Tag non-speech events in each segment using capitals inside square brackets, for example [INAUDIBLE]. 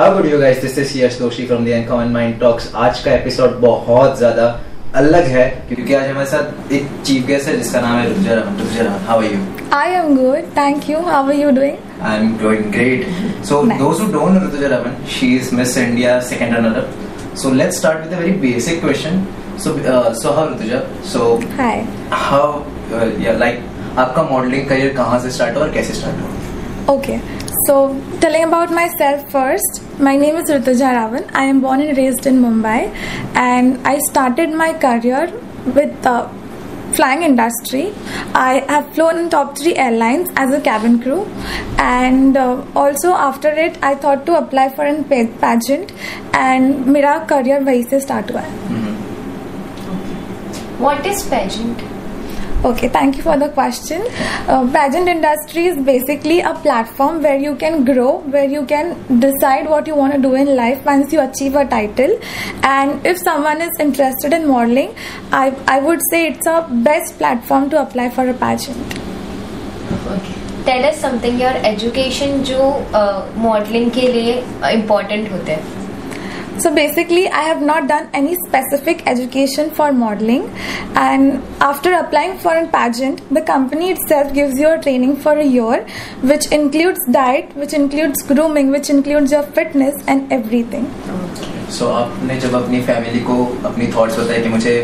How good you guys this is Yash Doshi from the uncommon mind talks आज का episode बहुत ज़्यादा अलग है क्योंकि आज हमारे साथ एक चीफ गेस्ट है जिसका नाम है Ruja Raman Ruja Raman how are you I am good, thank you. How are you doing? I am doing great so those who don't know Ruja Raman she is Miss India second runner up so let's start with a very basic question so so how Ruja so Hi. How ya like आपका modelling career कहाँ से start हुआ और कैसे start हुआ? Okay Okay. So, telling about myself first, my name is Rituja Ravan. I am born and raised in Mumbai, and I started my career with the flying industry. I have flown in top three airlines as a cabin crew, and uh, also after it, I thought to apply for an pa- pageant, and मेरा career वहीं से start हुआ है. What is pageant? Okay, thank you for the question. Uh, pageant industry is basically a platform where you can grow, where you can decide what you want to do in life once you achieve a title. And if someone is interested in modeling, I, I would say it's a best platform to apply for a pageant. Okay. Tell us something your education जो modelling के लिए important होते हैं So basically, I have not done any specific education for modeling, and after applying for a pageant, the company itself gives you a training for a year, which includes diet, which includes grooming, which includes your fitness and everything. सो आपने जब अपनी family को अपनी thoughts बताए कि मुझे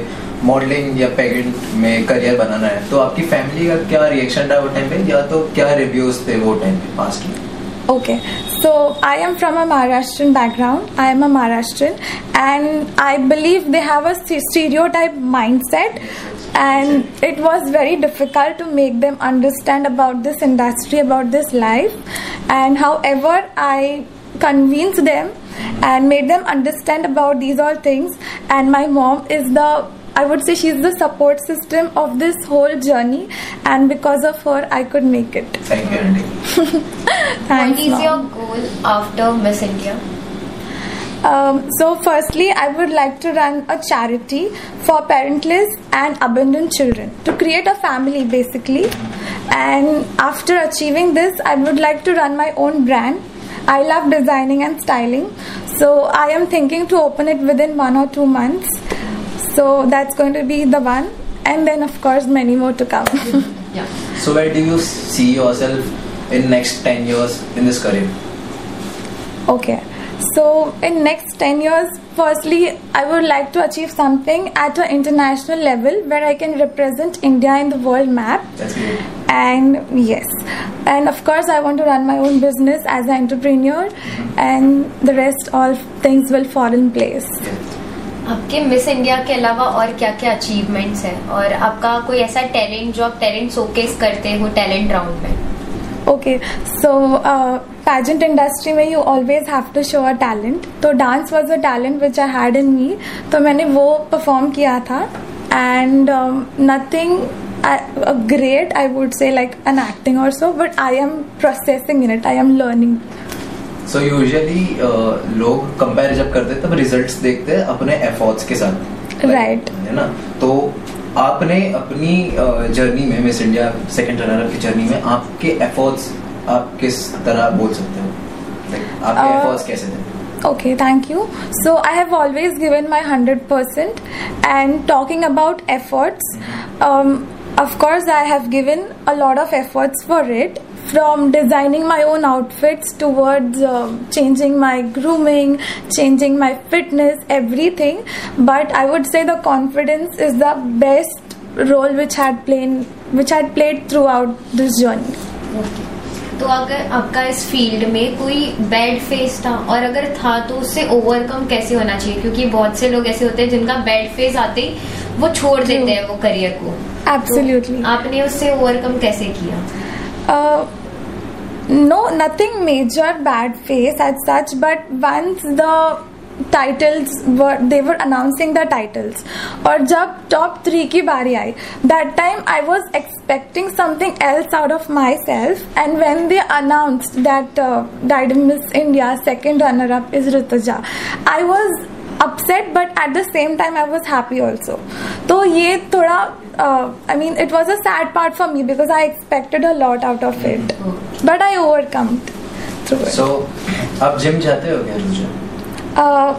modelling या pageant में करियर बनाना है तो आपकी फैमिली का क्या रिएक्शन रहा वो टाइम पे या तो क्या रिव्यूज़ थे वो टाइम पे पास्ट में Okay, so I am from a Maharashtrian background. I am a Maharashtrian, and I believe they have a stereotype mindset, and it was very difficult to make them understand about this industry, about this life. And however, I convinced them and made them understand about these all things. And my mom is the I would say she's the support system of this whole journey, and because of her, I could make it. Thank you. Thanks, what is mom. your goal after Miss India? Um, so, firstly, I would like to run a charity for parentless and abandoned children to create a family basically. And after achieving this, I would like to run my own brand. I love designing and styling, so I am thinking to open it within one or two months. So, that's going to be the one, and then, of course, many more to come. yeah. [LAUGHS] So, where do you see yourself in next 10 years in this career Okay. So in next 10 years, firstly, I would like to achieve something at an international level where I can represent India in the world map. that's great And yes, and of course, I want to run my own business as an entrepreneur, mm-hmm. and the rest all things will fall in place. आपके Miss India के अलावा और क्या क्या achievements हैं और आपका कोई ऐसा टैलेंट जो आप टैलेंट शोकेस करते हो टैलेंट राउंड में Okay, so uh, pageant industry में you always have to show a talent. तो dance was a talent which I had in me. तो मैंने वो perform किया था and um, nothing I, uh, great I would say like an acting or so, but I am processing in it. I am learning. So usually लोग compare जब करते हैं तब रिजल्ट्स देखते हैं अपने एफर्ट्स के साथ Right. है ना तो आपने अपनी जर्नी में Miss India second runner up की जर्नी में आपके एफर्ट्स आप किस तरह बोल सकते हो? आपके एफर्ट्स कैसे थे? Okay thank you so I have always given my hundred percent and talking about efforts of course I have given a lot of efforts for it from designing my own outfits towards um changing my grooming, changing my fitness, everything. But I would say the confidence is the best role which had played which had played throughout this journey. तो अगर आपका इस field में कोई bad face था और अगर था तो उससे ओवरकम कैसे होना चाहिए क्योंकि बहुत से लोग ऐसे होते हैं जिनका बैड फेस आते ही वो छोड़ देते हैं वो करियर को Absolutely. तो आपने उससे ओवरकम कैसे किया Uh, no, nothing major bad face as such, but once the titles were they were announcing the titles और जब top three की बारी आई that time I was expecting something else out of myself and when they announced that uh, Diadem Miss India second runner up is Rituja I was upset but at the same time I was happy also तो ये थोड़ा I mean it was a sad part for me because I expected a lot out of it but I overcome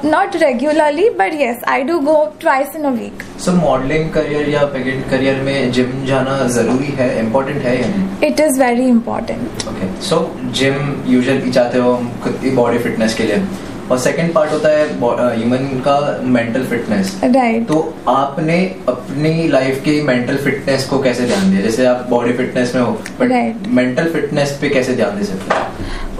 not regularly but ये I do go twice in week so modelling career या pageant career में gym जाना ज़रूरी है important है it is very important so gym usually चाहते हो खुद की बॉडी फिटनेस के लिए। और सेकंड पार्ट होता है ह्यूमन का मेंटल फिटनेस राइट तो आपने अपनी लाइफ के मेंटल फिटनेस को कैसे ध्यान दिया? जैसे आप बॉडी फिटनेस में हो राइट मेंटल फिटनेस पे कैसे ध्यान दे सकते हैं?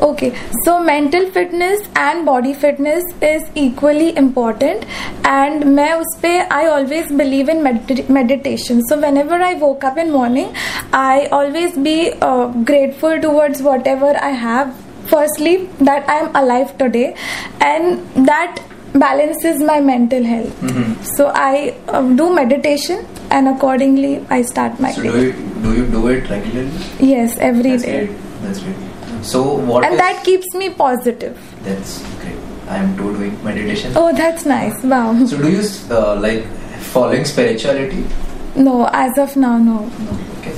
Okay so mental fitness and body fitness is equally important and मैं उस पर I always believe in meditation so when I woke up in morning I always be grateful towards whatever I have Firstly, that I am alive today, and that balances my mental health. So I um, do meditation, and accordingly I start my So day. do you do you do it regularly? Yes, every That's day, great. That's great. So what and that keeps me positive. That's great. I am too doing meditation. Oh, that's nice. Wow. So do you uh, like following spirituality? No, as of now, no. No. Okay.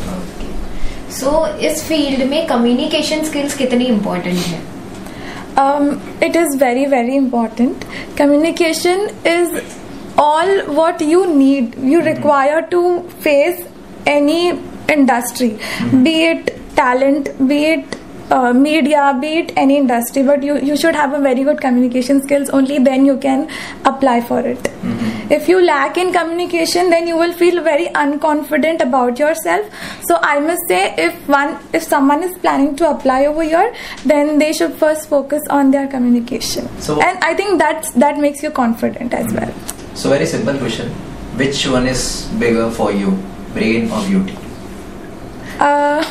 सो इस field में communication skills कितनी important है Um, it is very, very important. Communication is all what you need, you require to face any industry, be it talent, be it uh, media, be it any industry. But you, you should have a very good communication skills. Only then you can apply for it. If you lack in communication, then you will feel very unconfident about yourself. So I must say, if one, if someone is planning to apply over here, then they should first focus on their communication. So- and I think that's that makes you confident as well. So very simple question. Which one is bigger for you, brain or beauty? Uh,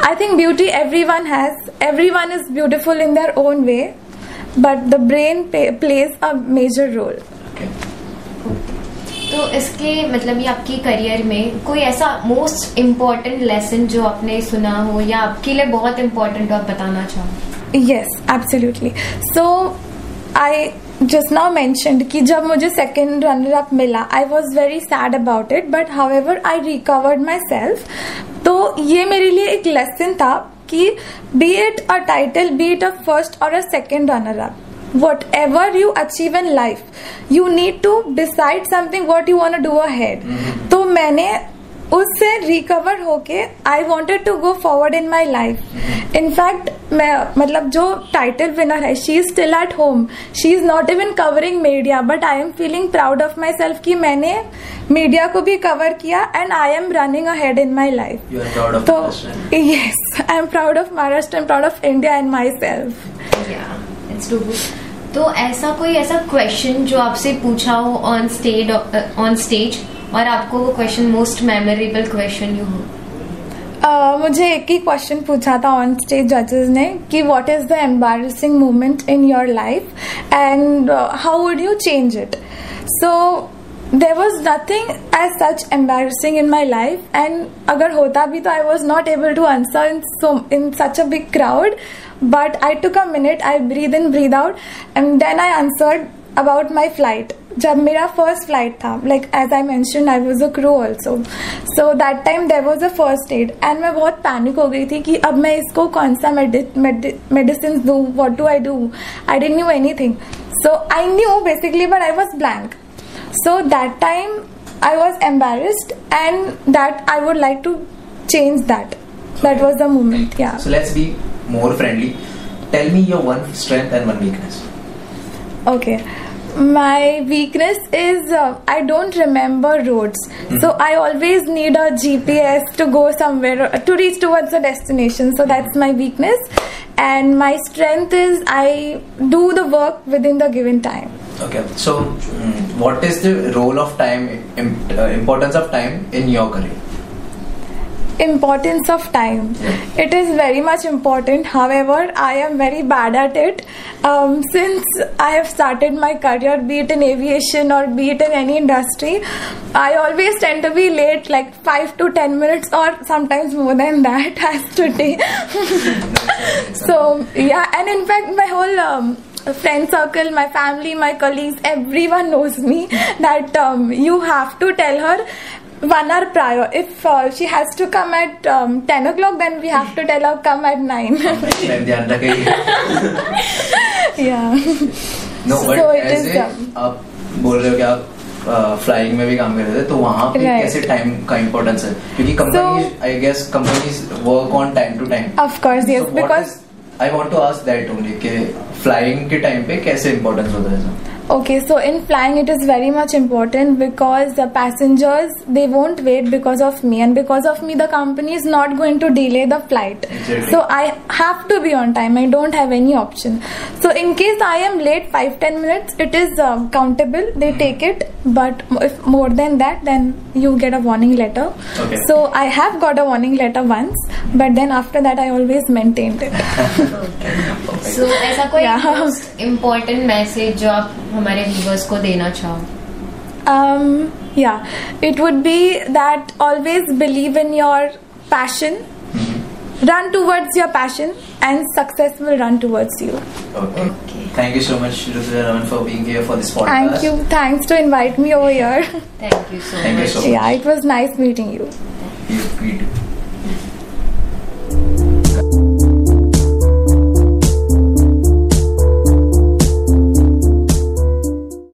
I think beauty everyone has. Everyone is beautiful in their own way, but the brain pay, plays a major role. Okay. तो इसके मतलब ये आपकी career में कोई ऐसा most important lesson जो आपने सुना हो या आपके लिए बहुत इम्पोर्टेंट हो आप बताना चाहो? Yes absolutely so I just now मैं जब मुझे सेकेंड रनर अप मिला I was very sad about it but however I recovered my self तो ये मेरे लिए एक लेसन था कि be it a title be it a first और a second runner up whatever you achieve in life you need to decide something what you want to do ahead. तो मैंने उससे रिकवर होके I wanted to go forward in my life in fact मैं मतलब जो title winner है she is still at home she is not even covering media but I am feeling proud of my self कि मैंने media को भी cover किया and I am running ahead in my life You are proud of तो. Yes I am proud of Maharashtra am proud of India and my self it's do तो ऐसा कोई ऐसा क्वेश्चन जो आपसे पूछा हो ऑन स्टेज ऑन स्टेज और आपको वो question most memorable question you हो? Uh, मुझे एक ही क्वेश्चन पूछा था ऑन स्टेज जजेस ने कि what is the embarrassing moment in your life and how would you change it so there was nothing as such embarrassing in my life and अगर होता भी तो I was not able to answer in so in such a big crowd but I took a minute I breathe in breathe out and then I answered about my flight जब मेरा first flight था like as I mention I was a crew also so that time there was a first aid and मैं बहुत panic हो गई थी कि अब मैं इसको कौन सा मेडिसिन दूँ what do I do I didn't knew anything so I knew basically but I was blank So that time I was embarrassed and that I would like to change that. That was the moment, yeah. So let's be more friendly. Tell me your one strength and one weakness. Okay. My weakness is uh, I don't remember roads. Mm-hmm. So I always need a GPS to go somewhere uh, to reach towards the destination. So hmm. that's my weakness. And my strength is I do the work within the given time. Okay. So hmm, what is the role of time, uh, importance of time in your career? importance of time. It is very much important. However i am very bad at it. Um, since i have started my career be it in aviation or be it in any industry i always tend to be late like 5 to 10 minutes or sometimes more than that [LAUGHS] as today. [LAUGHS] [LAUGHS] So yeah and in fact my whole um, friend circle my family my colleagues everyone knows me that um, you have to tell her one hour prior. If uh, she has to come at um, 10 o'clock, then we have to tell her come at 9. Ma'am ध्यान रखेगी yeah. No So it is. आप बोल रहे हो कि आप flying में भी काम कर रहे थे तो वहाँ पे Right. कैसे टाइम का इम्पोर्टेंस है क्योंकि company I guess companies work on time to time Of course, yes. because I want to ask that only के फ्लाइंग के टाइम पे कैसे इंपॉर्टेंस होता है Okay, so in flying it is very much important because the passengers they won't wait because of me and because of me the company is not going to delay the flight. Exactly. So I have to be on time. I don't have any option. So in case I am late 5 10 minutes it is um, countable. They take it but if more than that then you get a warning letter. Okay. So I have got a warning letter once but then after that I always maintained it. [LAUGHS] सो ऐसा कोई Yeah. Most important message जो आप हमारे viewers को देना चाहो Um, yeah, it would be that always believe in your passion, run towards your passion, and success will run towards you. Okay Okay. Thank you so much Rutuja Raman for being here for this podcast Thank you. Thanks to invite me over here. Thank you so Thank you much so yeah, it was nice meeting you. You, you too.